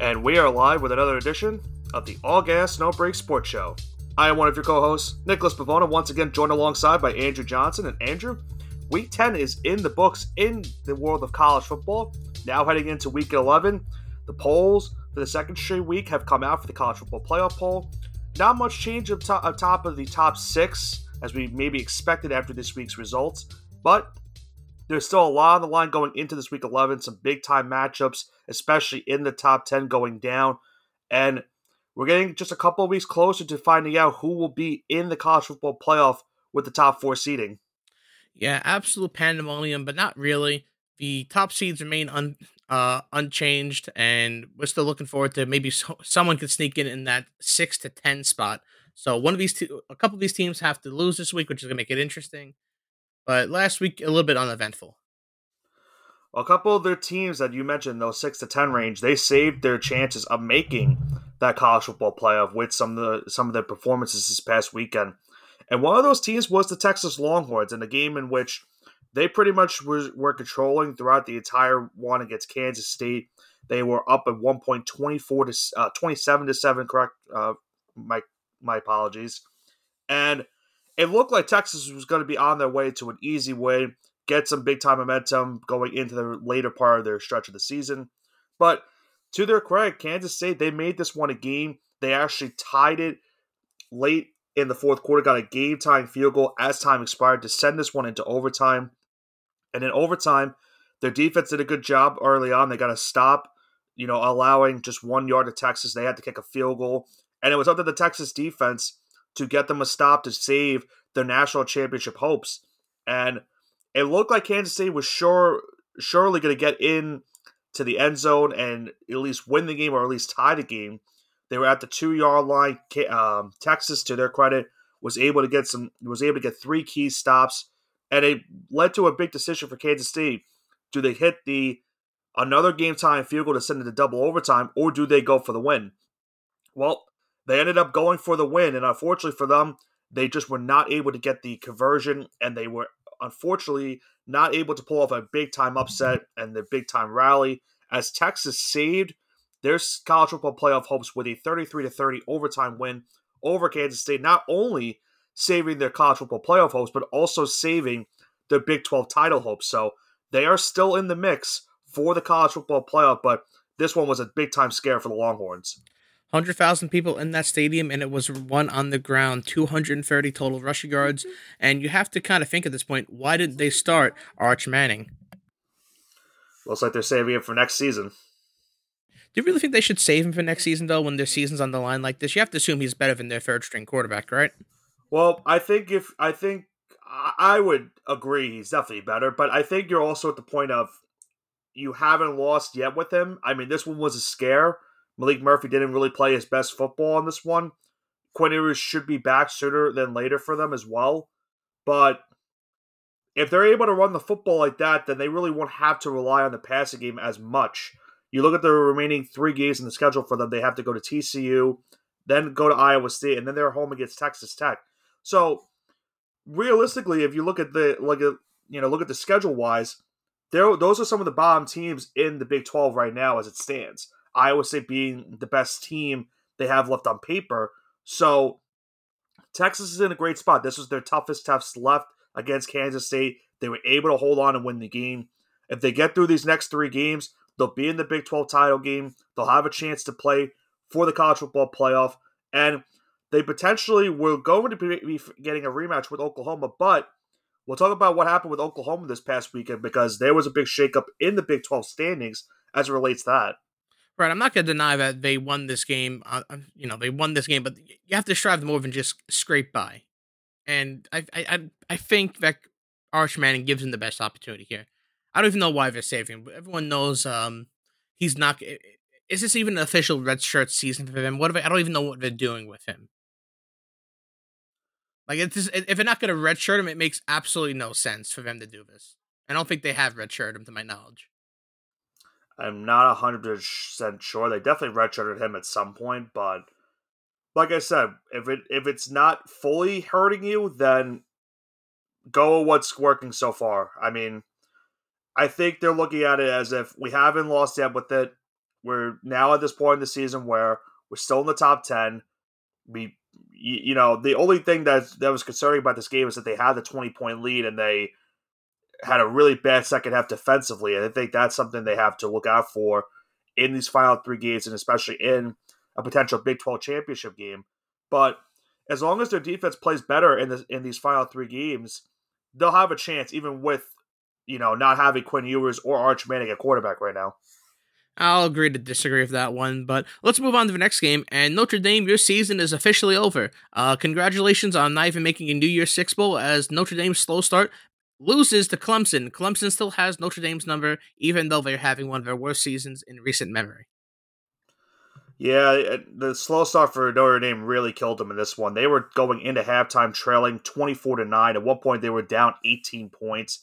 and we are live with another edition of the All Gas No Break Sports Show. I am one of your co-hosts, Nicholas Pavona, once again joined alongside by Andrew Johnson. And Andrew, Week 10 is in the books in the world of college football. Now heading into Week 11, the polls for the second straight week have come out for the college football playoff poll. Not much change up up top of the top six as we maybe expected after this week's results, but there's still a lot on the line going into this week 11. Some big time matchups, especially in the top 10 going down. And we're getting just a couple of weeks closer to finding out who will be in the college football playoff with the top four seeding. Yeah, absolute pandemonium, but not really. The top seeds remain un, uh, unchanged, and we're still looking forward to maybe so- someone could sneak in in that six to ten spot. So one of these two, a couple of these teams have to lose this week, which is gonna make it interesting. But last week a little bit uneventful. A couple of their teams that you mentioned, those six to ten range, they saved their chances of making that college football playoff with some of the some of their performances this past weekend. And one of those teams was the Texas Longhorns in a game in which they pretty much were, were controlling throughout the entire one against Kansas State. They were up at one point twenty four to uh, twenty seven to seven. Correct. Uh, my my apologies. And it looked like Texas was going to be on their way to an easy win, get some big time momentum going into the later part of their stretch of the season. But to their credit, Kansas State, they made this one a game. They actually tied it late in the fourth quarter, got a game tying field goal as time expired to send this one into overtime. And in overtime, their defense did a good job early on. They got to stop, you know, allowing just one yard to Texas. They had to kick a field goal. And it was up to the Texas defense to get them a stop to save their national championship hopes. And it looked like Kansas City was sure surely going to get in to the end zone and at least win the game or at least tie the game. They were at the two yard line. Um, Texas, to their credit, was able to get some was able to get three key stops, and it led to a big decision for Kansas City. Do they hit the another game time field goal to send it to double overtime, or do they go for the win? Well, they ended up going for the win, and unfortunately for them, they just were not able to get the conversion, and they were unfortunately not able to pull off a big time upset and the big time rally as Texas saved their college football playoff hopes with a 33 to 30 overtime win over Kansas State, not only saving their college football playoff hopes, but also saving their Big 12 title hopes. So they are still in the mix for the college football playoff, but this one was a big time scare for the Longhorns. 100,000 people in that stadium, and it was one on the ground, 230 total rushing yards. Mm-hmm. And you have to kind of think at this point, why didn't they start Arch Manning? Looks like they're saving him for next season. Do you really think they should save him for next season, though, when their season's on the line like this? You have to assume he's better than their third string quarterback, right? Well, I think if I think I would agree he's definitely better, but I think you're also at the point of you haven't lost yet with him. I mean, this one was a scare. Maalik Murphy didn't really play his best football on this one. Quinn Ewers should be back sooner than later for them as well. But if they're able to run the football like that, then they really won't have to rely on the passing game as much. You look at the remaining three games in the schedule for them, they have to go to TCU, then go to Iowa State, and then they're home against Texas Tech. So realistically, if you look at the like a you know look at the schedule wise, there those are some of the bottom teams in the Big Twelve right now as it stands. Iowa State being the best team they have left on paper. So Texas is in a great spot. This was their toughest test left against Kansas State. They were able to hold on and win the game. If they get through these next three games, they'll be in the Big 12 title game. They'll have a chance to play for the college football playoff. And they potentially will going to be getting a rematch with Oklahoma. But we'll talk about what happened with Oklahoma this past weekend because there was a big shakeup in the Big 12 standings as it relates to that. Right, I'm not going to deny that they won this game. Uh, uh, you know, they won this game, but you have to strive more than just scrape by. And I, I, I think that Arch Manning gives him the best opportunity here. I don't even know why they're saving him. Everyone knows um, he's not. Is this even an official red shirt season for him? What? They, I don't even know what they're doing with him. Like, just, if they're not going to redshirt him, it makes absolutely no sense for them to do this. I don't think they have redshirted him, to my knowledge. I'm not 100% sure. They definitely redshirted him at some point, but like I said, if it if it's not fully hurting you, then go what's working so far. I mean, I think they're looking at it as if we haven't lost yet with it. we're now at this point in the season where we're still in the top ten. We, you know, the only thing that that was concerning about this game is that they had the twenty point lead and they had a really bad second half defensively, and I think that's something they have to look out for in these final three games, and especially in a potential Big Twelve championship game. But as long as their defense plays better in the in these final three games, they'll have a chance, even with you know not having Quinn Ewers or Arch Manning at quarterback right now. I'll agree to disagree with that one, but let's move on to the next game. And Notre Dame, your season is officially over. Uh, congratulations on not even making a New Year's Six Bowl as Notre Dame's slow start loses to Clemson. Clemson still has Notre Dame's number, even though they're having one of their worst seasons in recent memory. Yeah, the slow start for Notre Dame really killed them in this one. They were going into halftime trailing 24 to 9. At one point, they were down 18 points.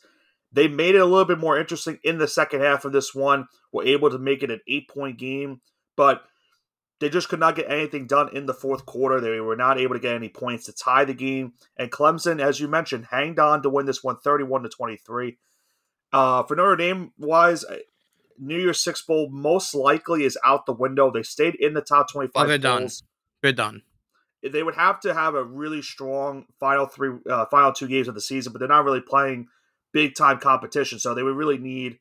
They made it a little bit more interesting in the second half of this one, were able to make it an eight point game, but they just could not get anything done in the fourth quarter. They were not able to get any points to tie the game. And Clemson, as you mentioned, hanged on to win this one 31 to 23. Uh, for Notre Dame wise, New Year's Six Bowl most likely is out the window. They stayed in the top 25. Oh, they're done. They're done. They would have to have a really strong final three, uh, final two games of the season, but they're not really playing big time competition. So they would really need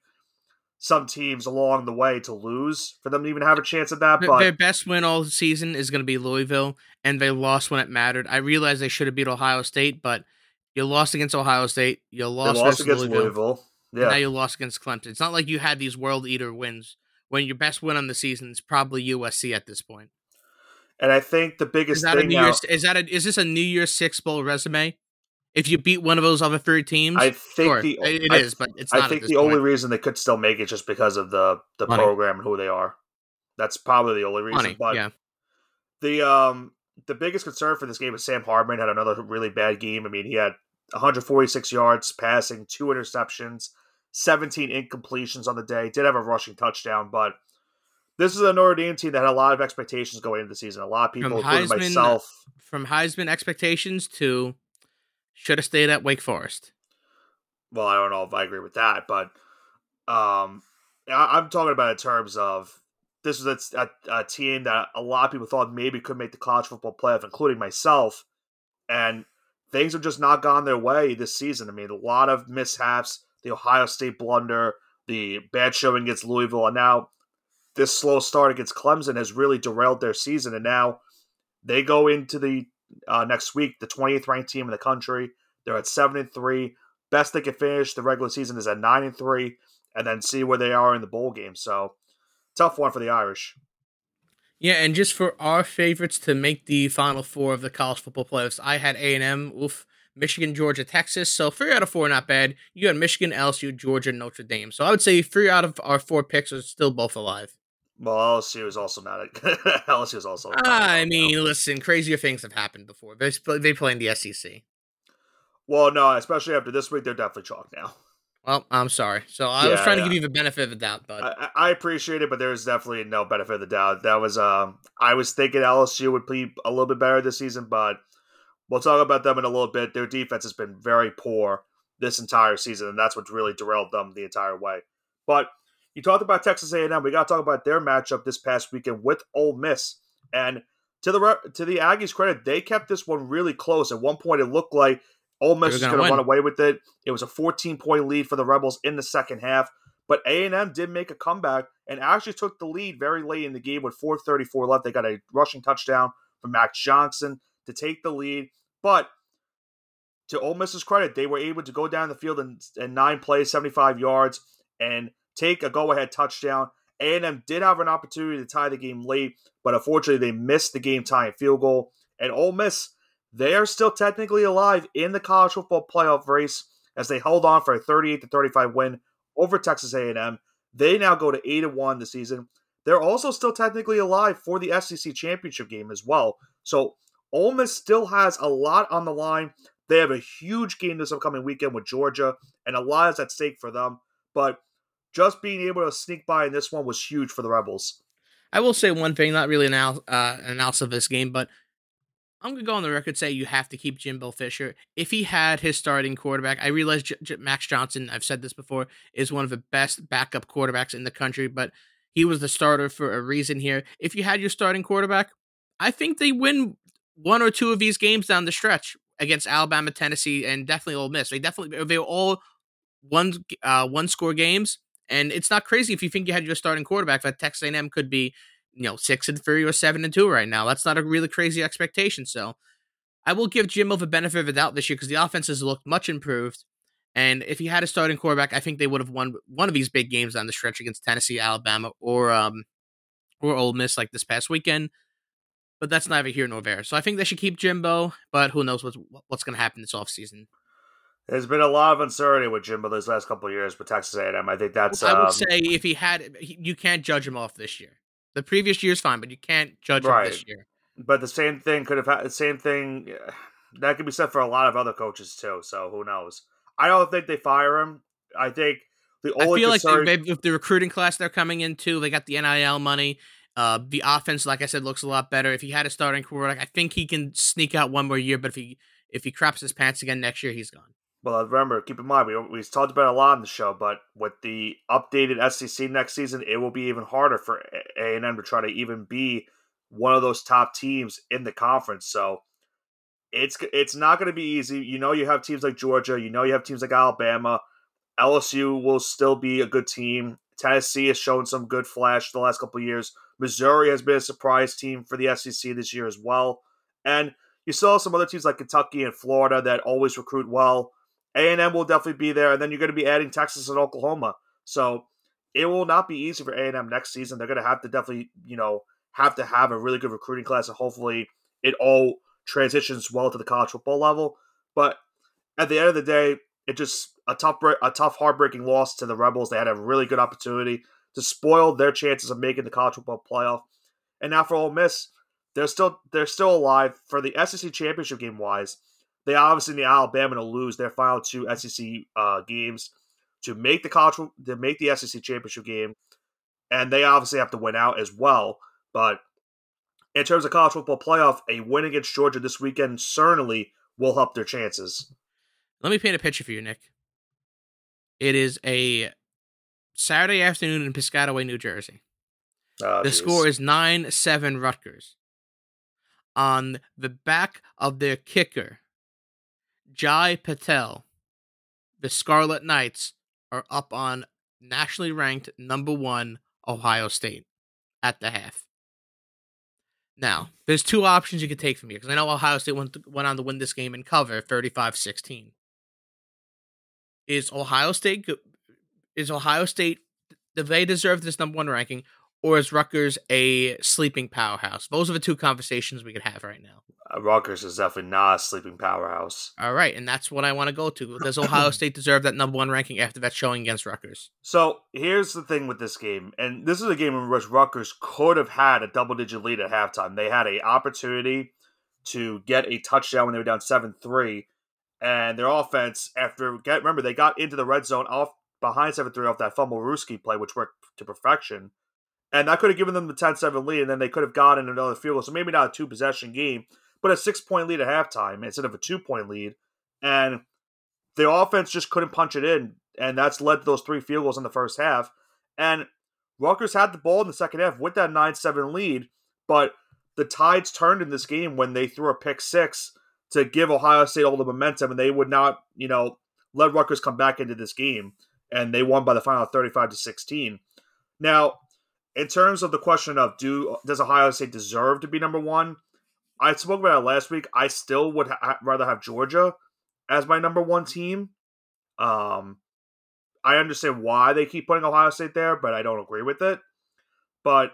some teams along the way to lose for them to even have a chance at that. But their best win all season is going to be Louisville, and they lost when it mattered. I realize they should have beat Ohio State, but you lost against Ohio State. You lost, lost against Louisville. Louisville. Yeah. Now you lost against Clemson. It's not like you had these world eater wins when your best win on the season is probably USC at this point. And I think the biggest is that thing a New now, Year's, is that a, is this a New Year's Six bowl resume? If you beat one of those other three teams, I think sure, the, it I, is, but it's. Not. I think the point. only reason they could still make it just because of the the Money. program and who they are. That's probably the only reason. Money, but yeah. the um the biggest concern for this game is Sam Hartman had another really bad game. I mean, he had 146 yards passing, two interceptions, 17 incompletions on the day. Did have a rushing touchdown, but this is a Notre Dame team that had a lot of expectations going into the season. A lot of people, from including Heisman, myself, from Heisman expectations to should have stayed at Wake Forest. Well, I don't know if I agree with that, but um, I, am talking about in terms of this was a, a, a, team that a lot of people thought maybe could make the college football playoff, including myself, and things have just not gone their way this season. I mean, a lot of mishaps the Ohio State blunder, the bad showing against Louisville, and now this slow start against Clemson has really derailed their season. And now they go into the uh, next week, the 20th ranked team in the country. They're at seven and three. Best they can finish the regular season is at nine and three, and then see where they are in the bowl game. So tough one for the Irish. Yeah, and just for our favorites to make the final four of the college football playoffs, I had A and M. Oof. Michigan, Georgia, Texas. So three out of four, not bad. You had Michigan, LSU, Georgia, Notre Dame. So I would say three out of our four picks are still both alive. Well, LSU is also not. A, LSU is also. I mean, now. listen, crazier things have happened before. They they play in the SEC. Well, no, especially after this week, they're definitely chalked now. Well, I'm sorry. So I yeah, was trying yeah. to give you the benefit of the doubt, but I, I, appreciate it, but there's definitely no benefit of the doubt. That was um, I was thinking LSU would be a little bit better this season, but We'll talk about them in a little bit. Their defense has been very poor this entire season, and that's what really derailed them the entire way. But you talked about Texas A&M. We got to talk about their matchup this past weekend with Ole Miss. And to the to the Aggies' credit, they kept this one really close. At one point, it looked like Ole Miss was going to run away with it. It was a 14 point lead for the Rebels in the second half, but A&M did make a comeback and actually took the lead very late in the game with 4:34 left. They got a rushing touchdown from Max Johnson to take the lead. But to Ole Miss's credit, they were able to go down the field in, in nine plays, 75 yards, and take a go-ahead touchdown. A&M did have an opportunity to tie the game late, but unfortunately they missed the game tying field goal. And Ole Miss, they are still technically alive in the college football playoff race as they held on for a 38 to 35 win over Texas A&M. They now go to 8 and 1 this season. They're also still technically alive for the SEC championship game as well. So Ole Miss still has a lot on the line. They have a huge game this upcoming weekend with Georgia, and a lot is at stake for them. But just being able to sneak by in this one was huge for the Rebels. I will say one thing, not really an, uh, an analysis of this game, but I'm going to go on the record say you have to keep Jimbo Fisher. If he had his starting quarterback, I realize J- J- Max Johnson, I've said this before, is one of the best backup quarterbacks in the country, but He was the starter for a reason here. If you had your starting quarterback, I think they win one or two of these games down the stretch against Alabama, Tennessee, and definitely Ole Miss. They definitely they were all one uh, one score games, and it's not crazy if you think you had your starting quarterback that Texas A&M could be you know six and three or seven and two right now. That's not a really crazy expectation. So I will give Jimbo the benefit of the doubt this year because the offense has looked much improved. And if he had a starting quarterback, I think they would have won one of these big games on the stretch against Tennessee, Alabama, or um, or Ole Miss like this past weekend. But that's neither here nor there. So I think they should keep Jimbo, but who knows what's what's going to happen this offseason. There's been a lot of uncertainty with Jimbo these last couple of years with Texas A&M. I think that's. I would um, say if he had, you can't judge him off this year. The previous year's fine, but you can't judge Right. him this year. But the same thing could have had the same thing that could be said for a lot of other coaches too. So who knows? I don't think they fire him. I think the only I feel like concern, they, they, with the recruiting class they're coming into, they got the NIL money. Uh, the offense, like I said, looks a lot better. If he had a starting quarterback, I think he can sneak out one more year. But if he if he craps his pants again next year, he's gone. Well, remember, keep in mind we we talked about it a lot on the show, but with the updated SEC next season, it will be even harder for A and M to try to even be one of those top teams in the conference. So it's it's not going to be easy. You know, you have teams like Georgia. You know, you have teams like Alabama. LSU will still be a good team. Tennessee has shown some good flash the last couple of years. Missouri has been a surprise team for the SEC this year as well. And you have some other teams like Kentucky and Florida that always recruit well. A&M will definitely be there, and then you're going to be adding Texas and Oklahoma. So it will not be easy for A&M next season. They're going to have to definitely, you know, have to have a really good recruiting class, and hopefully it all transitions well to the college football level. But at the end of the day, it just a tough, a tough, heartbreaking loss to the Rebels. They had a really good opportunity to spoil their chances of making the college football playoff. And now for Ole Miss, they're still they're still alive for the SEC championship game wise. They obviously need Alabama to lose their final two SEC uh, games to make the college to make the SEC championship game, and they obviously have to win out as well. But in terms of college football playoff, a win against Georgia this weekend certainly will help their chances. Let me paint a picture for you, Nick. It is a Saturday afternoon in Piscataway, New Jersey. Uh, The score is 9 7 Rutgers. On the back of their kicker, Jai Patel, the Scarlet Knights are up on nationally ranked number one Ohio State at the half. Now, there's two options you could take from here because I know Ohio State went, went on to win this game and cover 35 16. Is Ohio State is Ohio State do they deserve this number one ranking or is Rutgers a sleeping powerhouse? Those are the two conversations we could have right now. uh, Rutgers is definitely not a sleeping powerhouse. All right, and that's what I want to go to. Does Ohio State deserve that number one ranking after that showing against Rutgers? So here's the thing with this game, and this is a game in which Rutgers could have had a double digit lead at halftime. They had an opportunity to get a touchdown when they were down seven three, and their offense after get remember they got into the red zone off behind seven three off that fumblerooski play, which worked to perfection. And that could have given them the 10-7 lead, and then they could have gotten another field goal. So maybe not a two possession game, but a six point lead at halftime instead of a two point lead. And the offense just couldn't punch it in, and that's led to those three field goals in the first half. And Rutgers had the ball in the second half with that 9 7 lead, but the tides turned in this game when they threw a pick six to give Ohio State all the momentum, and they would not, you know, let Rutgers come back into this game, and they won by the final 35 to 16. Now, in terms of the question of do does Ohio State deserve to be number one? I spoke about it last week. I still would ha- rather have Georgia as my number one team. Um, I understand why they keep putting Ohio State there, but I don't agree with it. But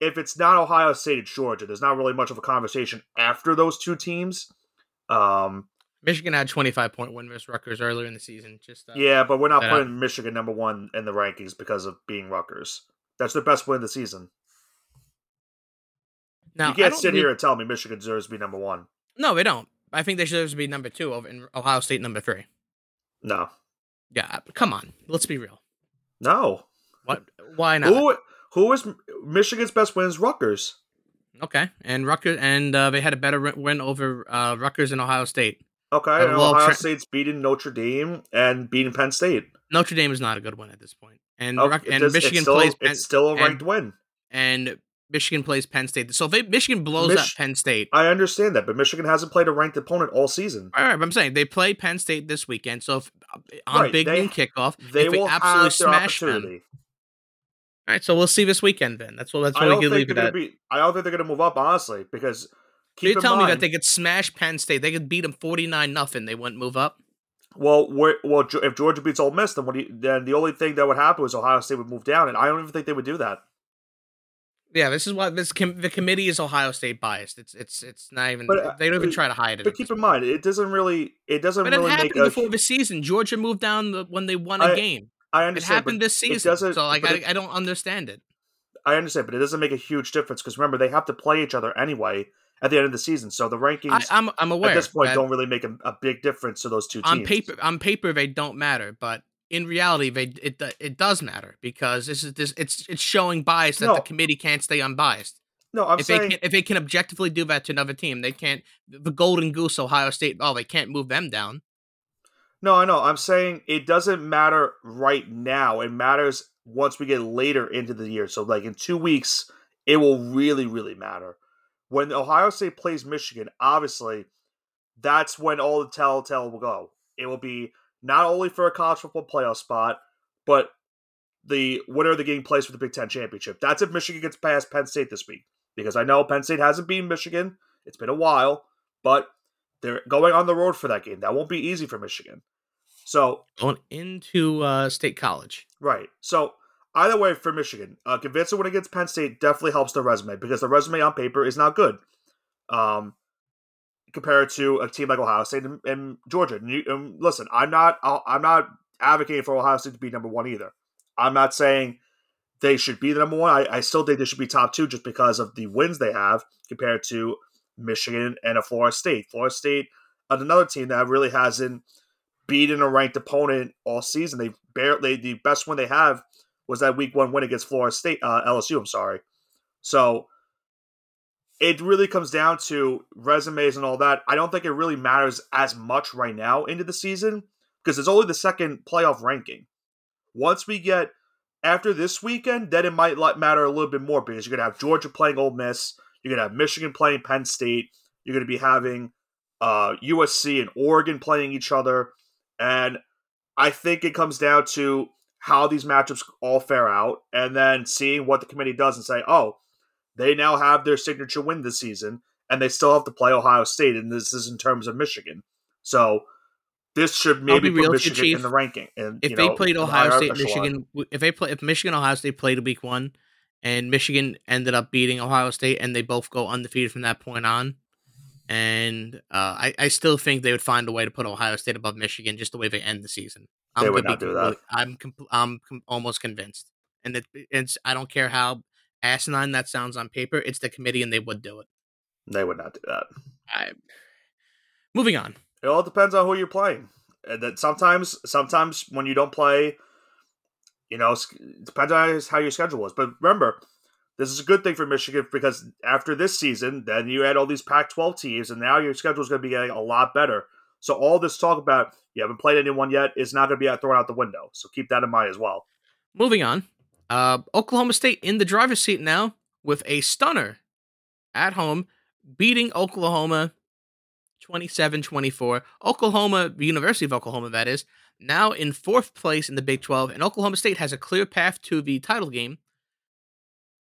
if it's not Ohio State, it's Georgia. There's not really much of a conversation after those two teams. Um, Michigan had 25 point win versus Rutgers earlier in the season. Just uh, yeah, but we're not putting Michigan number one in the rankings because of being Rutgers. That's their best win of the season. Now you can't sit re- here and tell me Michigan deserves to be number one. No, they don't. I think they deserve to be number two over in Ohio State number three. No, Yeah, come on, let's be real. no. What? Why not? Who who is Michigan's best win is Rutgers. Okay, and Rutgers, and uh, they had a better win over uh, Rutgers and Ohio State. Okay, and well, Ohio Tra- State's beating Notre Dame and beating Penn State. Notre Dame is not a good win at this point, and Oh, and Michigan it's still, plays Penn, it's still a and- ranked win. and Michigan plays Penn State. So if they, Michigan blows Mich- up Penn State, I understand that, but Michigan hasn't played a ranked opponent all season. all right, but I'm saying they play Penn State this weekend. So if, uh, on Right, Big they- Noon kickoff, They will absolutely smash them, all right. So we'll see this weekend then. That's what that's what we can leave it at. be. I don't think they're gonna move up honestly because keep You're in telling mind, me that they could smash Penn State, they could beat them 49 nothing. They wouldn't move up. Well, well, if Georgia beats Ole Miss, then what? Do you, then the only thing that would happen is Ohio State would move down, and I don't even think they would do that. Yeah, this is why this com- the committee is Ohio State biased. It's it's it's not even But, uh, they don't even try to hide it. But keep in mind, it doesn't really. It doesn't But it really happened make a. before the season. Georgia moved down the, when they won a I- game. I understand. It happened this it season. doesn't- So like I, it- I don't understand it. I understand, but it doesn't make a huge difference because remember they have to play each other anyway at the end of the season. So the rankings I, I'm I'm aware at this point don't really make a, a big difference to those two teams. on paper on paper they don't matter, but in reality they it it does matter because this is this it's it's showing bias that No. the committee can't stay unbiased. No, I'm if they saying can, if they can objectively do that to another team, they can't. The Golden Goose, Ohio State, oh, they can't move them down. no, I know. I'm saying it doesn't matter right now. It matters once we get later into the year. So like in two weeks, it will really, really matter. When Ohio State plays Michigan, obviously, that's when all the telltale will go. It will be not only for a college football playoff spot, but the winner of the game plays for the Big Ten championship. That's if Michigan gets past Penn State this week. Because I know Penn State hasn't beaten Michigan. It's been a while, but they're going on the road for that game. That won't be easy for Michigan. So, Going into uh, State College. right. So, either way for Michigan, uh, convincing win against Penn State definitely helps the resume because the resume on paper is not good. Um, compared to a team like Ohio State and, and Georgia. And you, and listen, I'm not I'm not advocating for Ohio State to be number one either. I'm not saying they should be the number one. I, I still think they should be top two just because of the wins they have compared to Michigan and a Florida State. Florida State, another team that really hasn't beaten a ranked opponent all season. They've barely the best one they have was that week one win against Florida State, uh, LSU. I'm sorry. So it really comes down to resumes and all that. I don't think it really matters as much right now into the season because it's only the second playoff ranking. Once we get after this weekend, then it might matter a little bit more because you're going to have Georgia playing Ole Miss, you're going to have Michigan playing Penn State, you're going to be having uh, USC and Oregon playing each other, and I think it comes down to how these matchups all fare out, and then seeing what the committee does and say, oh, they now have their signature win this season, and they still have to play Ohio State, and this is in terms of Michigan. So this should maybe be real put Michigan Chief. in the ranking. And If they know, played Ohio State. Michigan, if they play, if Michigan, Ohio State played a week one, and Michigan ended up beating Ohio State, and they both go undefeated from that point on, and uh, I, I still think they would find a way to put Ohio State above Michigan, just the way they end the season. I'm They would not do that. I'm com- I'm com- almost convinced, and it, it's I don't care how asinine that sounds on paper. It's the committee, and they would do it. They would not do that. I, moving on. It all depends on who you're playing. And that sometimes, sometimes when you don't play, you know, it depends on how your schedule is. But remember, this is a good thing for Michigan because after this season, then you add all these Pac-12 teams, and now your schedule is going to be getting a lot better. So all this talk about you haven't played anyone yet is not going to be thrown out the window. So keep that in mind as well. Moving on. Uh, Oklahoma State in the driver's seat now with a stunner at home, beating Oklahoma 27 24. Oklahoma, University of Oklahoma, that is, now in fourth place in the Big 12, and Oklahoma State has a clear path to the title game,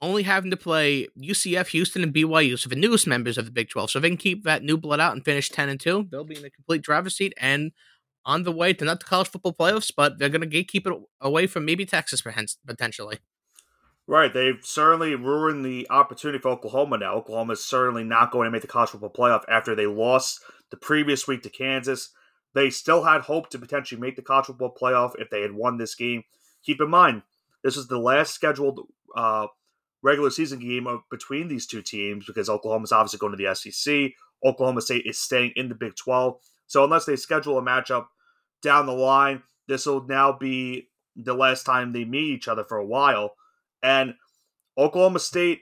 only having to play UCF, Houston, and BYU, so the newest members of the Big 12. So if they can keep that new blood out and finish 10 and 2, they'll be in the complete driver's seat and on the way to not the college football playoffs, but they're going to keep it away from maybe Texas potentially. Right, they've certainly ruined the opportunity for Oklahoma now. Oklahoma is certainly not going to make the college football playoff after they lost the previous week to Kansas. They still had hope to potentially make the college football playoff if they had won this game. Keep in mind, this is the last scheduled uh, regular season game of, between these two teams because Oklahoma's obviously going to the SEC. Oklahoma State is staying in the Big 12. So unless they schedule a matchup down the line, this will now be the last time they meet each other for a while. And Oklahoma State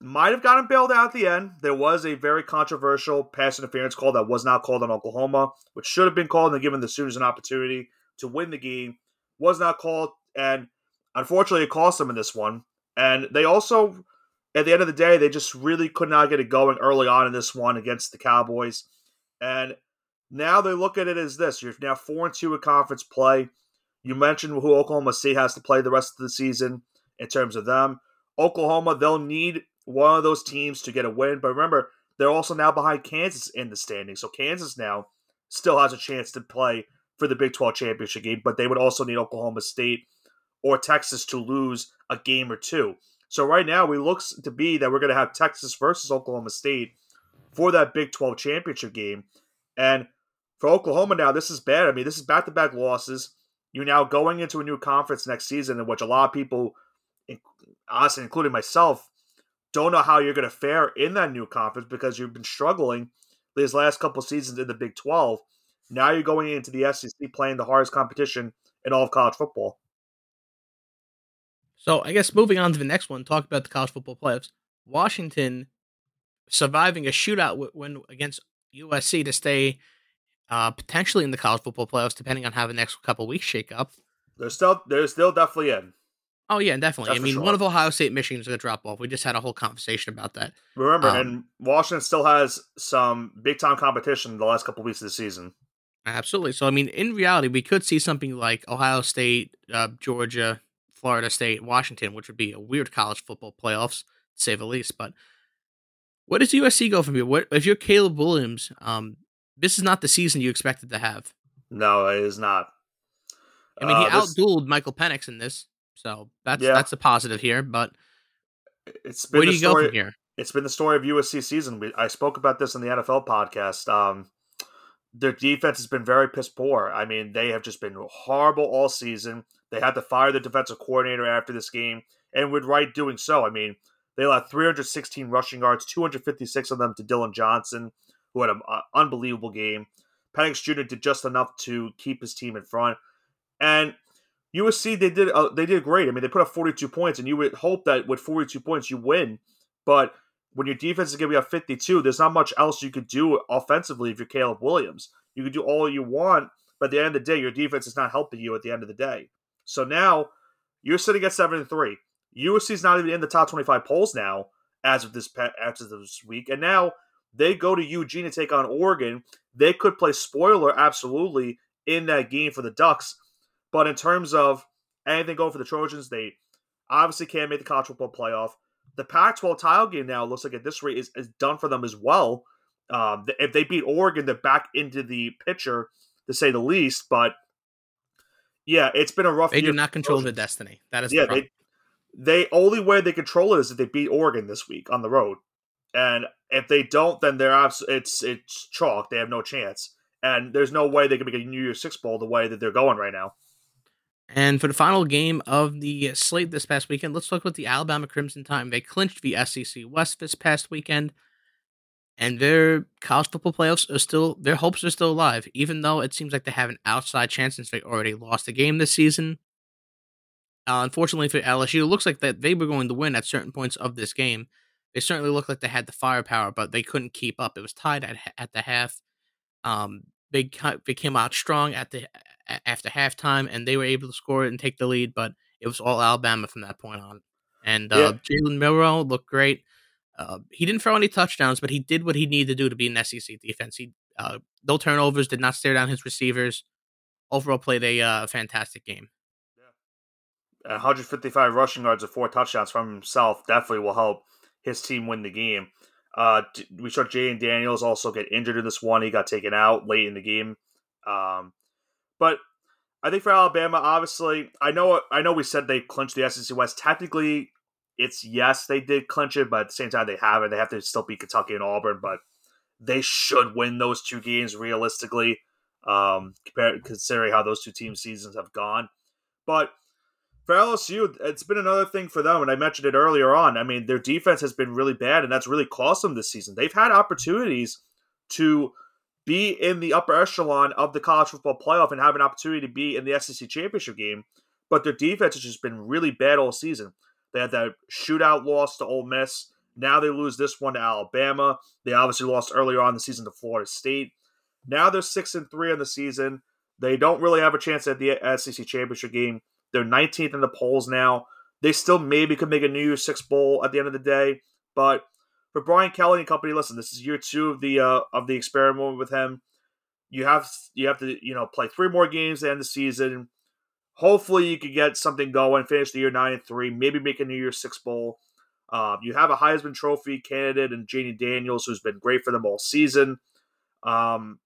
might have gotten bailed out at the end. There was a very controversial pass interference call that was not called on Oklahoma, which should have been called and given the Sooners an opportunity to win the game was not called, and unfortunately, it cost them in this one. And they also, at the end of the day, they just really could not get it going early on in this one against the Cowboys. And now they look at it as this: you're now four and two in conference play. You mentioned who Oklahoma State has to play the rest of the season in terms of them. Oklahoma, they'll need one of those teams to get a win. But remember, they're also now behind Kansas in the standings. So Kansas now still has a chance to play for the Big 12 championship game, but they would also need Oklahoma State or Texas to lose a game or two. So right now, it looks to be that we're going to have Texas versus Oklahoma State for that Big 12 championship game. And for Oklahoma now, this is bad. I mean, this is back to back losses. You're now going into a new conference next season, in which a lot of people, honestly, including myself, don't know how you're going to fare in that new conference because you've been struggling these last couple seasons in the Big 12. Now you're going into the SEC playing the hardest competition in all of college football. So I guess moving on to the next one, talk about the college football playoffs. Washington surviving a shootout win against USC to stay uh, potentially in the college football playoffs, depending on how the next couple weeks shake up. They're still they're still definitely in. Oh yeah, definitely. That's I mean, sure. one of Ohio State, Michigan's is going to drop off. We just had a whole conversation about that. Remember, um, and Washington still has some big time competition the last couple of weeks of the season. Absolutely. So I mean, in reality, we could see something like Ohio State, uh, Georgia, Florida State, Washington, which would be a weird college football playoffs, to say the least. But what does USC go from here? What if you're Caleb Williams? Um, this is not the season you expected to have. No, it is not. I mean, he uh, outdueled Michael Penix in this, so that's yeah. that's a positive here. But it's been where do you story, go from here? It's been the story of USC season. We, I spoke about this in the NFL podcast. Um, their defense has been very piss poor. I mean, they have just been horrible all season. They had to fire the defensive coordinator after this game, and with right doing so. I mean, they allowed 316 rushing yards, 256 of them to Dillon Johnson who had an unbelievable game. Penix Jr. did just enough to keep his team in front, and USC they did uh, they did great. I mean, they put up 42 points, and you would hope that with 42 points you win. But when your defense is be up 52, there's not much else you could do offensively if you're Caleb Williams. You can do all you want, but at the end of the day, your defense is not helping you at the end of the day. So now you're sitting at seven and three. USC is not even in the top 25 polls now as of this as of this week, and now they go to Eugene to take on Oregon. They could play spoiler absolutely in that game for the Ducks. But in terms of anything going for the Trojans, they obviously can't make the college football playoff. The Pac 12 title game now looks like at this rate is, is done for them as well. Um, if they beat Oregon, they're back into the picture, to say the least. But yeah, it's been a rough. They do not control the destiny. That is yeah. The they they only way they control it is if they beat Oregon this week on the road. And if they don't, then they're abs- it's it's chalk. They have no chance, and there's no way they can make a New Year's Six bowl the way that they're going right now. And for the final game of the slate this past weekend, let's talk about the Alabama Crimson Tide. They clinched the SEC West this past weekend, and their college football playoffs are still their hopes are still alive, even though it seems like they have an outside chance since they already lost the game this season. Uh, unfortunately for LSU, it looks like that they were going to win at certain points of this game, they certainly looked like they had the firepower, but they couldn't keep up. It was tied at at the half. Um, they they came out strong at the after halftime, and they were able to score it and take the lead. But it was all Alabama from that point on. And uh, yeah. Jalen Milroe looked great. Uh, he didn't throw any touchdowns, but he did what he needed to do to be an SEC defense. He uh, no turnovers, did not stare down his receivers. Overall, played a uh, fantastic game. 155 rushing yards and four touchdowns from himself definitely will help his team win the game. Uh, we saw Jayden Daniels also get injured in this one. He got taken out late in the game. Um, but I think for Alabama, obviously, I know I know we said they clinched the SEC West. Technically, it's yes, they did clinch it, but at the same time, they haven't. They have to still beat Kentucky and Auburn, but they should win those two games realistically, um, compared considering how those two team seasons have gone. But for LSU, it's been another thing for them, and I mentioned it earlier on. I mean, their defense has been really bad, and that's really cost them this season. They've had opportunities to be in the upper echelon of the college football playoff and have an opportunity to be in the SEC championship game, but their defense has just been really bad all season. They had that shootout loss to Ole Miss. Now they lose this one to Alabama. They obviously lost earlier on the season to Florida State. Now they're six and three on the season. They don't really have a chance at the SEC championship game. They're 19th in the polls now. They still maybe could make a New Year's Six bowl at the end of the day, but for Brian Kelly and company, listen, this is year two of the uh, of the experiment with him. You have you have to you know play three more games the end the season. Hopefully, you can get something going, finish the year nine and three, maybe make a New Year's Six bowl. Um, you have a Heisman Trophy candidate and Jayden Daniels, who's been great for them all season. Um,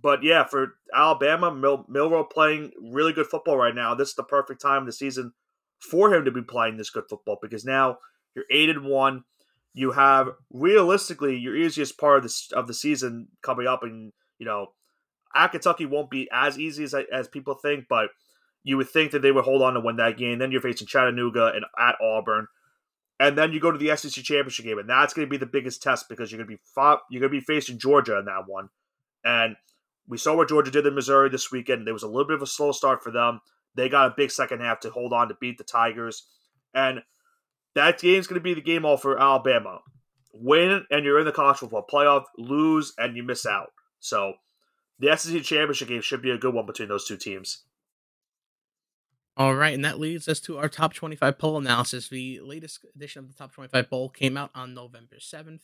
but yeah, for Alabama, Mil- Milroe playing really good football right now. This is the perfect time of the season for him to be playing this good football because now you're eight and one. You have realistically your easiest part of the of the season coming up, and you know at Kentucky won't be as easy as as people think, but you would think that they would hold on to win that game. Then you're facing Chattanooga and at Auburn, and then you go to the SEC championship game, and that's going to be the biggest test because you're going to be you're going to be facing Georgia in that one, and we saw what Georgia did in Missouri this weekend. There was a little bit of a slow start for them. They got a big second half to hold on to beat the Tigers. And that game's going to be the game all for Alabama. Win and you're in the college football playoff. Lose and you miss out. So the SEC championship game should be a good one between those two teams. All right, and that leads us to our top 25 poll analysis. The latest edition of the top 25 poll came out on November 7th,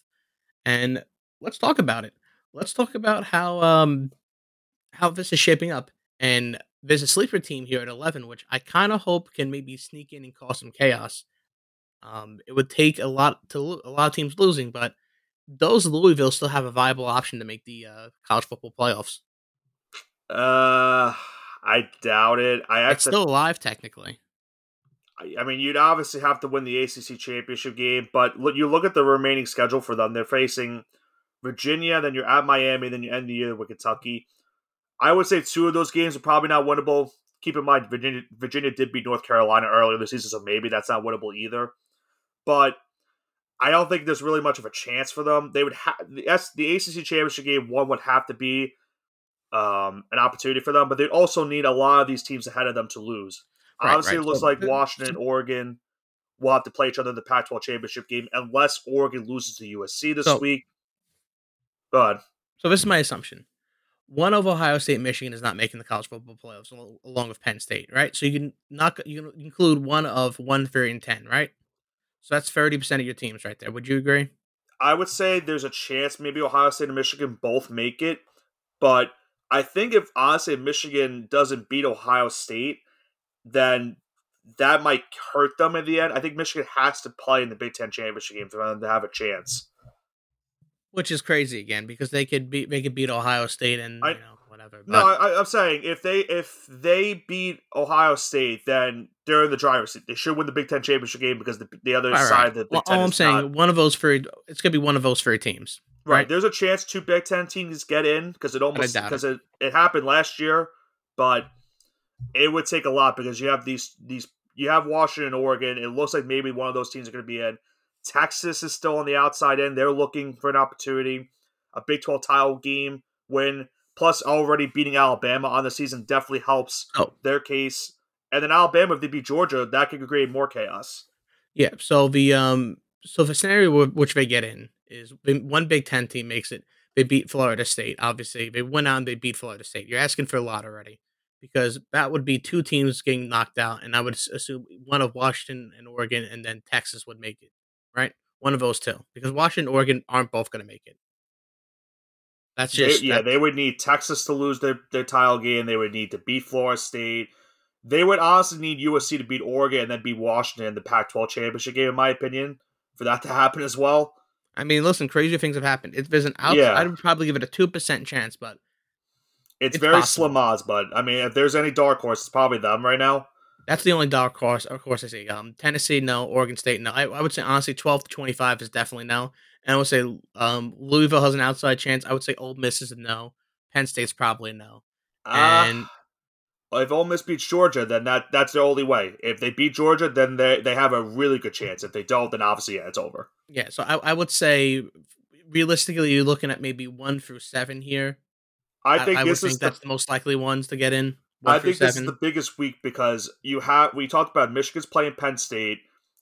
and let's talk about it. Let's talk about how um how this is shaping up. And there's a sleeper team here at 11, which I kind of hope can maybe sneak in and cause some chaos. Um, it would take a lot to lo- a lot of teams losing, but those Louisville still have a viable option to make the uh, college football playoffs. Uh, I doubt it. I it's still alive technically. I, I mean, you'd obviously have to win the ACC championship game, but look, you look at the remaining schedule for them. They're facing Virginia, then you're at Miami, then you end the year with Kentucky. I would say two of those games are probably not winnable. Keep in mind, Virginia, Virginia did beat North Carolina earlier this season, so maybe that's not winnable either. But I don't think there's really much of a chance for them. They would have the, S, the ACC championship game. One would have to be um, an opportunity for them, but they'd also need a lot of these teams ahead of them to lose. Right, Obviously, right. it looks like Washington, Oregon will have to play each other in the Pac-12 championship game unless Oregon loses to USC this so, week. Go ahead. So this is my assumption one of Ohio State, Michigan is not making the college football playoffs along with Penn State, right? So you can not you can include one of one, three, and ten, right? So that's thirty percent of your teams right there. Would you agree? I would say there's a chance maybe Ohio State and Michigan both make it, but I think if honestly Michigan doesn't beat Ohio State, then that might hurt them in the end. I think Michigan has to play in the Big Ten championship game for them to have a chance which is crazy again because they could beat they could beat Ohio State and I, you know whatever. But, no, I, am saying if they if they beat Ohio State, then they're in the driver's seat. They should win the Big Ten championship game because the the other side of the Big well, Ten. All I'm saying, not, one of those for it's gonna be one of those three teams. Right. right. There's a chance two Big Ten teams get in because it almost because it. it it happened last year, but it would take a lot because you have these these you have Washington, and Oregon. It looks like maybe one of those teams are going to be in. Texas is still on the outside end. They're looking for an opportunity. A Big 12 title game win, plus already beating Alabama on the season definitely helps oh. their case. And then Alabama, if they beat Georgia, that could create more chaos. Yeah. So the um, so the scenario which they get in is one Big Ten team makes it. They beat Florida State. Obviously, they went on. They beat Florida State. You're asking for a lot already because that would be two teams getting knocked out, and I would assume one of Washington and Oregon, and then Texas would make it right? One of those two, because Washington, Oregon aren't both going to make it. That's just they, yeah. They would need Texas to lose their their title game. They would need to beat Florida State. They would honestly need USC to beat Oregon and then beat Washington in the Pac-12 championship game, in my opinion, for that to happen as well. I mean, listen, crazy things have happened. If there's an out, yeah. I'd probably give it a two percent chance, but it's, it's very possible. slim odds. But I mean, if there's any dark horse, it's probably them right now. That's the only dark horse. Of course, I see. Um, Tennessee, no. Oregon State, no. I, I would say honestly, twelve to twenty-five is definitely no. And I would say um, Louisville has an outside chance. I would say Ole Miss is a no. Penn State's probably no. Uh, and if Ole Miss beats Georgia, then that that's the only way. If they beat Georgia, then they they have a really good chance. If they don't, then obviously yeah, it's over. Yeah. So I, I would say realistically, you're looking at maybe one through seven here. I think I, I this is think the, that's the most likely ones to get in. I think seven. this is the biggest week because you have we talked about Michigan's playing Penn State.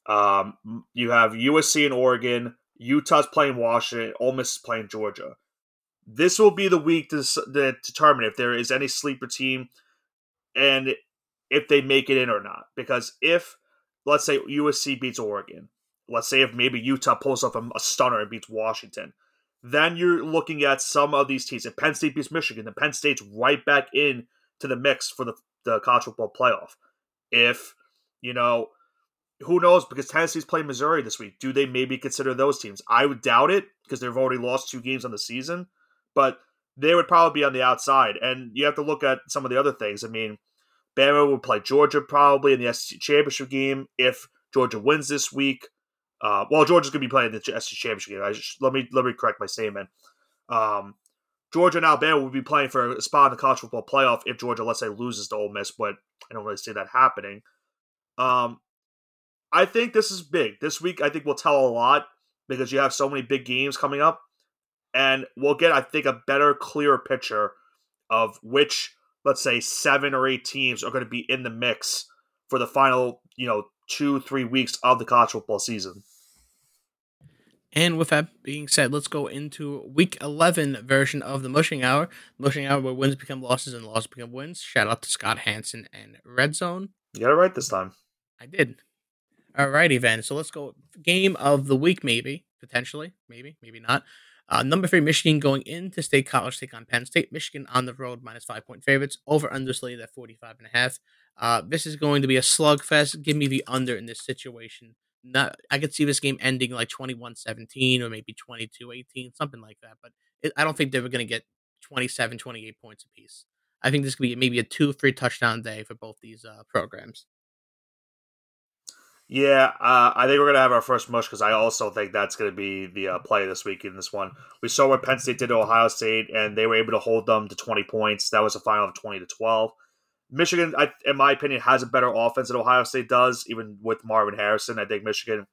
Um, you have USC and Oregon. Utah's playing Washington. Ole Miss is playing Georgia. this will be the week to, to determine if there is any sleeper team and if they make it in or not. Because if, let's say, USC beats Oregon, let's say if maybe Utah pulls off a, a stunner and beats Washington, then you're looking at some of these teams. If Penn State beats Michigan, then Penn State's right back in to the mix for the, the college football playoff. If, you know, who knows? Because Tennessee's playing Missouri this week. Do they maybe consider those teams? I would doubt it because they've already lost two games on the season, but they would probably be on the outside. And you have to look at some of the other things. I mean, Bama would play Georgia probably in the SEC championship game if Georgia wins this week. Uh, well, Georgia's going to be playing the SEC championship game. I just, let me let me correct my statement. Um, Georgia and Alabama would be playing for a spot in the college football playoff if Georgia, let's say, loses to Ole Miss, but I don't really see that happening. Um, I think this is big. This week, I think will tell a lot because you have so many big games coming up, and we'll get, I think, a better, clearer picture of which, let's say, seven or eight teams are going to be in the mix for the final, you know, two, three weeks of the college football season. And with that being said, let's go into week 11 version of the Mushing Hour. Mushing Hour where wins become losses and losses become wins. Shout out to Scott Hanson and Red Zone. You got it right this time. I did. Alrighty then. So let's go game of the week, maybe potentially, maybe, maybe not. Uh, number three, Michigan going into State College, take on Penn State. Michigan on the road, minus five point favorites. Over under slated at 45 and a half. Uh, this is going to be a slugfest. Give me the under in this situation. Not, I could see this game ending like 21 17 or maybe 22 18, something like that. But it, I don't think they were going to get 27, 28 points apiece. I think this could be maybe a two, three touchdown day for both these uh, programs. Yeah, uh, I think we're gonna have our first mush because I also think that's gonna be the uh, play this week in this one. We saw what Penn State did to Ohio State, and they were able to hold them to twenty points. That was a final of twenty to twelve. Michigan, I, in my opinion, has a better offense than Ohio State does, even with Marvin Harrison. I think Michigan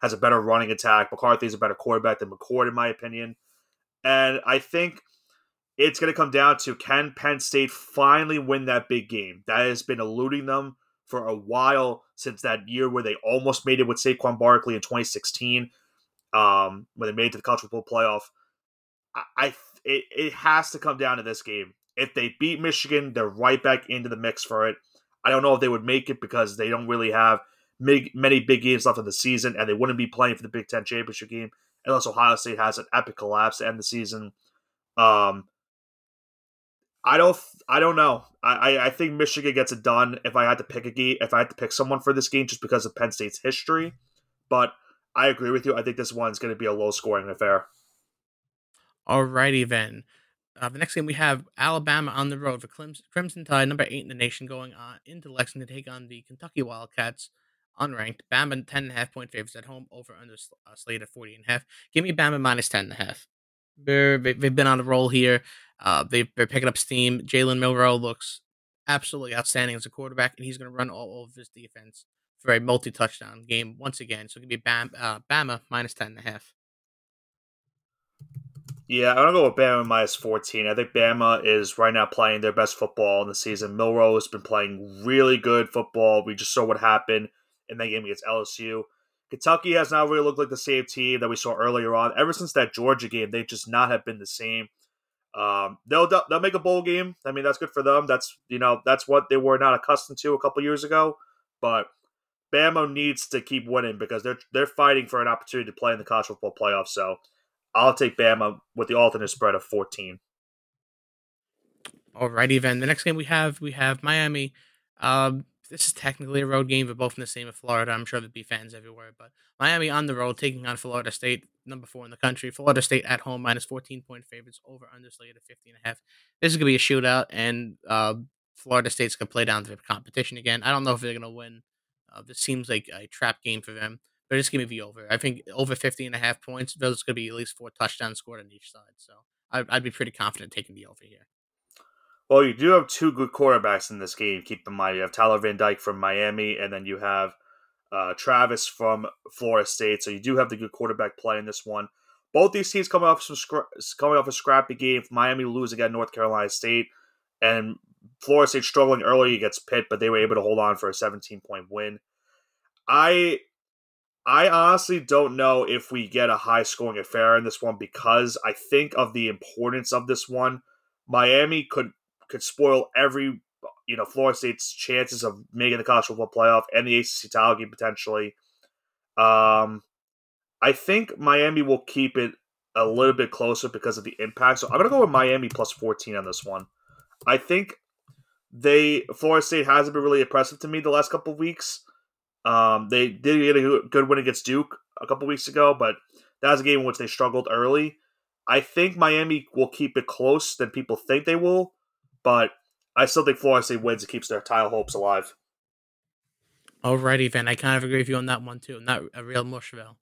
has a better running attack. McCarthy's a better quarterback than McCord, in my opinion. And I think it's going to come down to can Penn State finally win that big game? That has been eluding them for a while since that year where they almost made it with Saquon Barkley in 2016, um, when they made it to the college football playoff. I, I it, it has to come down to this game. If they beat Michigan, they're right back into the mix for it. I don't know if they would make it because they don't really have big, many big games left in the season, and they wouldn't be playing for the Big Ten championship game unless Ohio State has an epic collapse to end the season. Um, I don't. I don't know. I, I think Michigan gets it done if I had to pick a game. If I had to pick someone for this game, just because of Penn State's history. But I agree with you. I think this one's going to be a low scoring affair. Alrighty then. Uh, the next game we have Alabama on the road for Crimson Tide, number eight in the nation, going on into Lexington to take on the Kentucky Wildcats, unranked. Bama ten and a half point favorites at home, over under uh, slate at forty and a half. Give me Bama minus ten and a half. They're, they've been on a roll here. Uh, they, they're picking up steam. Jalen Milroe looks absolutely outstanding as a quarterback, and he's going to run all of his defense for a multi-touchdown game once again. So it could be Bam, uh, Bama minus ten and a half. Yeah, I'm gonna go with Bama minus 14. I think Bama is right now playing their best football in the season. Milroe has been playing really good football. We just saw what happened in that game against LSU. Kentucky has not really looked like the same team that we saw earlier on. Ever since that Georgia game, they just not have been the same. Um, they'll they'll make a bowl game. I mean, that's good for them. That's you know that's what they were not accustomed to a couple years ago. But Bama needs to keep winning because they're they're fighting for an opportunity to play in the college football playoffs. So I'll take Bama with the alternate spread of fourteen. Alrighty then. The next game we have we have Miami. Um, this is technically a road game, but both in the same of Florida. I'm sure there'd be fans everywhere. But Miami on the road taking on Florida State, number four in the country. Florida State at home, minus 14 point favorites, over under slated at 50 and a half. This is to be a shootout, and uh, Florida State's to play down to the competition again. I don't know if they're to win. Uh, this seems like a trap game for them. But give me the over. I think over 50 and a half points, there's to be at least four touchdowns scored on each side. So I'd, I'd be pretty confident taking the over here. Well, you do have two good quarterbacks in this game. Keep in mind, you have Tyler Van Dyke from Miami, and then you have uh, Travis from Florida State. So you do have the good quarterback play in this one. Both these teams coming off some scra- coming off a scrappy game. Miami lose again North Carolina State, and Florida State struggling early against Pitt, but they were able to hold on for a 17 point win. I I honestly don't know if we get a high scoring affair in this one because I think of the importance of this one. Miami could could spoil every you know Florida State's chances of making the college football playoff and the ACC title game potentially. Um, I think Miami will keep it a little bit closer because of the impact. So I'm gonna go with Miami plus 14 on this one. I think they Florida State hasn't been really impressive to me the last couple of weeks. Um, they did get a good win against Duke a couple weeks ago, but that was a game in which they struggled early. I think Miami will keep it close than people think they will, but I still think Florida State wins and keeps their title hopes alive. Alrighty, Van. I kind of agree with you on that one too. Not a real Mushville.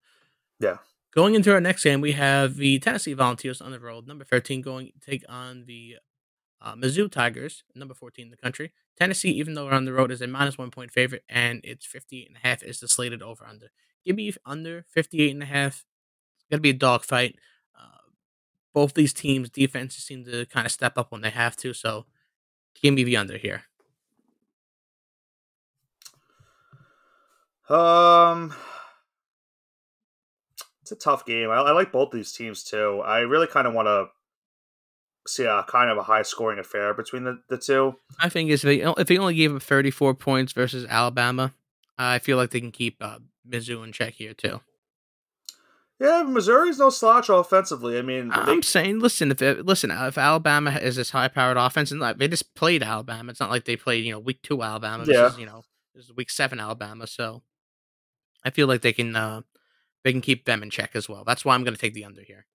Yeah. Going into our next game, we have the Tennessee Volunteers on the road, number 13, going to take on the uh, Mizzou Tigers, number 14 in the country. Tennessee, even though we're on the road, is a minus one point favorite, and it's 58 and a half is the slated over under. Give me under 58 and a half. It's going to be a dogfight. Both these teams' defenses seem to kind of step up when they have to, so give me the under here. Um, it's a tough game. I, I like both these teams too. I really kind of want to see a kind of a high scoring affair between the, the two. I think if they if they only gave up 34 points versus Alabama, I feel like they can keep uh, Mizzou in check here too. Yeah, Missouri's no slouch offensively. I mean, I'm saying, listen, if it, listen, if Alabama is this high powered offense, and like, they just played Alabama, it's not like they played you know week two Alabama. This yeah. is, you know, this is week seven Alabama, so I feel like they can uh, they can keep them in check as well. That's why I'm going to take the under here.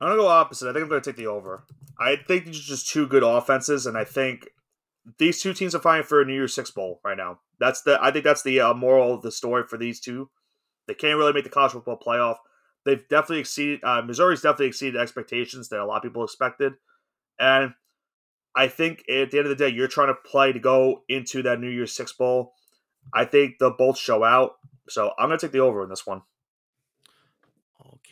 I'm gonna go opposite. I think I'm gonna take the over. I think these are just two good offenses, and I think these two teams are fighting for a New Year's Six bowl right now. That's the I think that's the uh, moral of the story for these two. They can't really make the college football playoff. They've definitely exceeded uh, Missouri's definitely exceeded expectations that a lot of people expected, and I think at the end of the day, you're trying to play to go into that New Year's Six bowl. I think they'll both show out, so I'm gonna take the over in this one.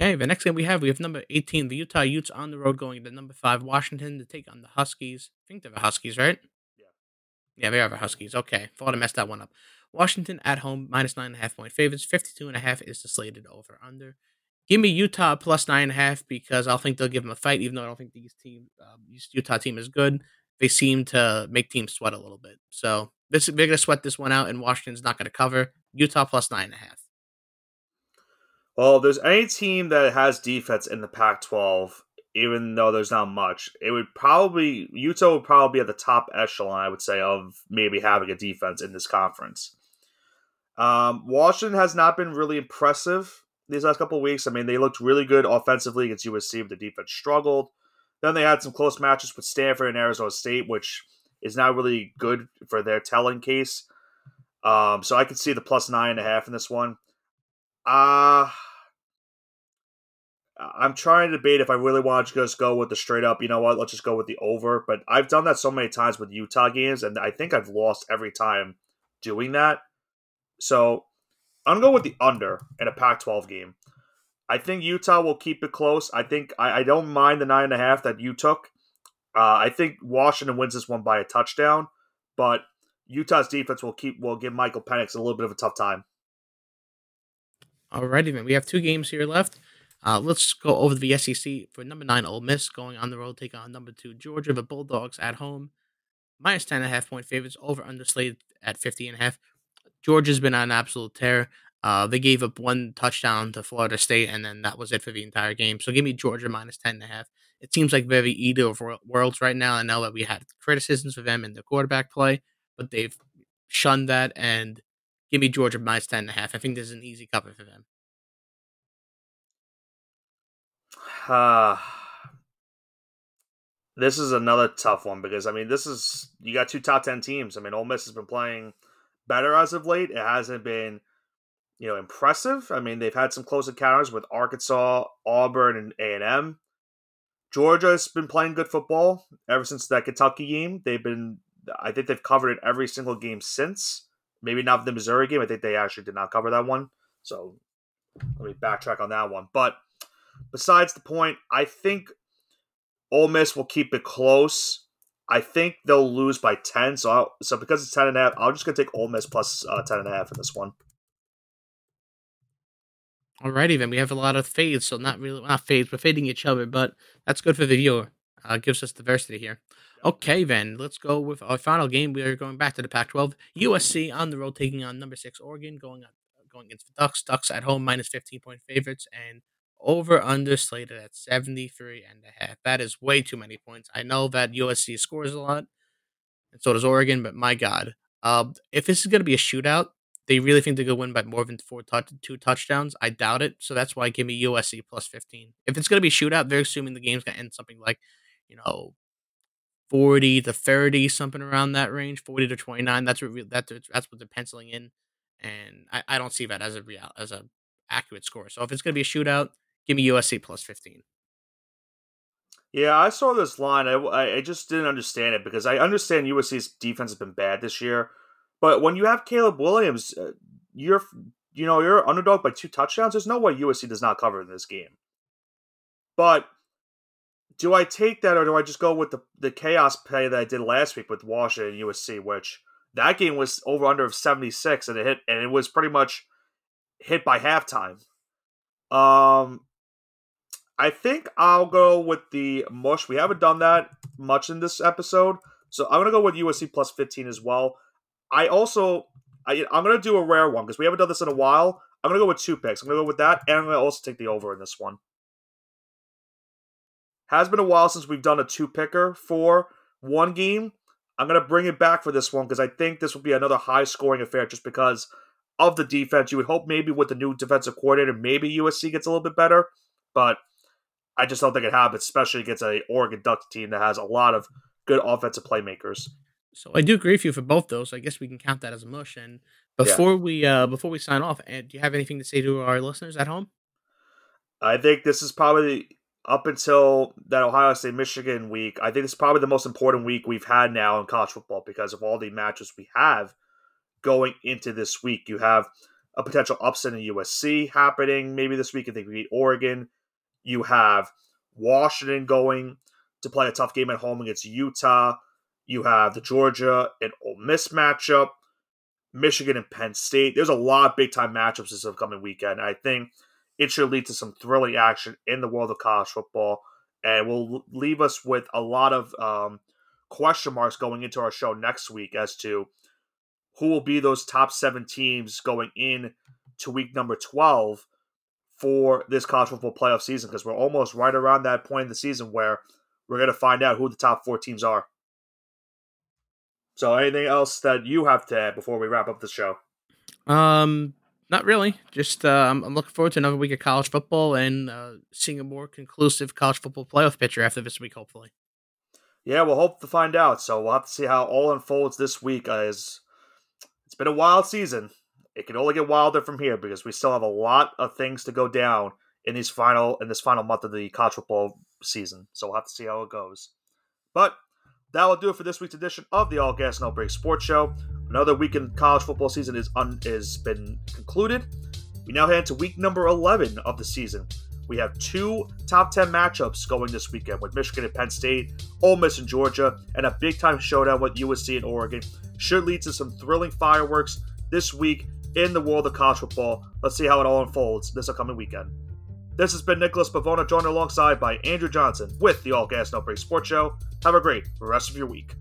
Okay, the next game we have, we have number 18, the Utah Utes on the road going to number 5, Washington, to take on the Huskies. I think they're the Huskies, right? Yeah. Yeah, they are the Huskies. Okay, thought I messed that one up. Washington at home, minus 9.5 point favorites. 52.5 is the slated over under. Give me Utah plus 9.5 because I'll think they'll give them a fight, even though I don't think these team, um, this Utah team is good. They seem to make teams sweat a little bit. So this, they're going to sweat this one out, and Washington's not going to cover. Utah plus 9.5. Well, if there's any team that has defense in the Pac-12, even though there's not much, it would probably Utah would probably be at the top echelon, I would say, of maybe having a defense in this conference. Um, Washington has not been really impressive these last couple weeks. I mean, they looked really good offensively against USC, but the defense struggled. Then they had some close matches with Stanford and Arizona State, which is not really good for their telling case. Um, so I could see the plus nine and a half in this one. Uh I'm trying to debate if I really want to just go with the straight up, you know what, let's just go with the over. But I've done that so many times with Utah games, and I think I've lost every time doing that. So I'm going to go with the under in a Pac 12 game. I think Utah will keep it close. I think I, I don't mind the nine and a half that you took. Uh, I think Washington wins this one by a touchdown, but Utah's defense will keep will give Michael Penix a little bit of a tough time. Alrighty, then we have two games here left. Uh, let's go over the SEC for number nine, Ole Miss going on the road, take on number two, Georgia. The Bulldogs at home, minus ten and a half point favorites, over underslated at 50 and a half. Georgia's been on absolute tear. Uh, they gave up one touchdown to Florida State, and then that was it for the entire game. So give me Georgia minus ten and a half. It seems like very either of worlds right now. I know that we had criticisms of them in the quarterback play, but they've shunned that and give me Georgia minus ten and a half. I think this is an easy cover for them. Uh, this is another tough one because I mean, this is you got two top ten teams. I mean, Ole Miss has been playing better as of late. It hasn't been, you know, impressive. I mean, they've had some close encounters with Arkansas, Auburn, and A and M. Georgia's been playing good football ever since that Kentucky game. They've been, I think they've covered it every single game since. Maybe not the Missouri game. I think they actually did not cover that one. So let me backtrack on that one. But besides the point, I think Ole Miss will keep it close. I think they'll lose by 10. So I'll, so because it's 10 and a half, I'm just going to take Ole Miss plus, uh, 10 and a half in this one. Alrighty, then we have a lot of fades, so not really not fades, but fading each other, but that's good for the viewer. Uh, gives us diversity here. Okay, then let's go with our final game. We are going back to the Pac-12. USC on the road taking on number six Oregon, going up, going against the Ducks. Ducks at home minus fifteen point favorites and over under slated at 73 and a half. That is way too many points. I know that USC scores a lot, and so does Oregon, but my God, uh, if this is going to be a shootout, they really think they're going to win by more than four touch- two touchdowns. I doubt it. So that's why I give me USC plus 15. If it's going to be shootout, they're assuming the game's going to end something like, you know, 40 to 30, something around that range, 40 to 29. That's what that, that's what they're penciling in. And I, I don't see that as a real as a accurate score. So if it's going to be a shootout, give me USC plus 15. Yeah, I saw this line. I, I just didn't understand it because I understand USC's defense has been bad this year, but when you have Caleb Williams, uh, you're you know you're underdog by two touchdowns. There's no way USC does not cover in this game. But do I take that or do I just go with the the chaos play that I did last week with Washington and USC, which that game was over under of 76 and it hit and it was pretty much hit by halftime. Um I think I'll go with the mush. We haven't done that much in this episode, so I'm gonna go with USC plus 15 as well. I also I, I'm gonna do a rare one because we haven't done this in a while. I'm gonna go with two picks. I'm gonna go with that, and I'm gonna also take the over in this one. Has been a while since we've done a two picker for one game. I'm gonna bring it back for this one because I think this will be another high scoring affair just because of the defense. You would hope maybe with the new defensive coordinator, maybe USC gets a little bit better, but I just don't think it happens, especially against a Oregon Ducks team that has a lot of good offensive playmakers. So I do agree with you for both those. I guess we can count that as a mush. And before yeah. we uh before we sign off, and do you have anything to say to our listeners at home? I think this is probably up until that Ohio State Michigan week. I think it's probably the most important week we've had now in college football because of all the matches we have going into this week. You have a potential upset in USC happening maybe this week. I think we beat Oregon. You have Washington going to play a tough game at home against Utah. You have the Georgia and Ole Miss matchup, Michigan and Penn State. There's a lot of big time matchups this upcoming weekend. I think it should lead to some thrilling action in the world of college football and will leave us with a lot of um, question marks going into our show next week as to who will be those top seven teams going in to week number 12 for this college football playoff season because we're almost right around that point in the season where we're going to find out who the top four teams are. So, anything else that you have to add before we wrap up the show? Um, not really. Just uh, I'm, I'm looking forward to another week of college football and uh, seeing a more conclusive college football playoff picture after this week, hopefully. Yeah, we'll hope to find out. So we'll have to see how all unfolds this week. As it's been a wild season, it can only get wilder from here because we still have a lot of things to go down in these final in this final month of the college football season. So we'll have to see how it goes. But that will do it for this week's edition of the All Gas No Break Sports Show. Another week in college football season is un- is been concluded. We now head to week number 11 of the season. We have two top 10 matchups going this weekend with Michigan and Penn State, Ole Miss and Georgia, and a big time showdown with USC and Oregon. Should lead to some thrilling fireworks this week in the world of college football. Let's see how it all unfolds this upcoming weekend. This has been Nicholas Pavona, joined alongside by Andrew Johnson with the All Gas No Break Sports Show. Have a great rest of your week.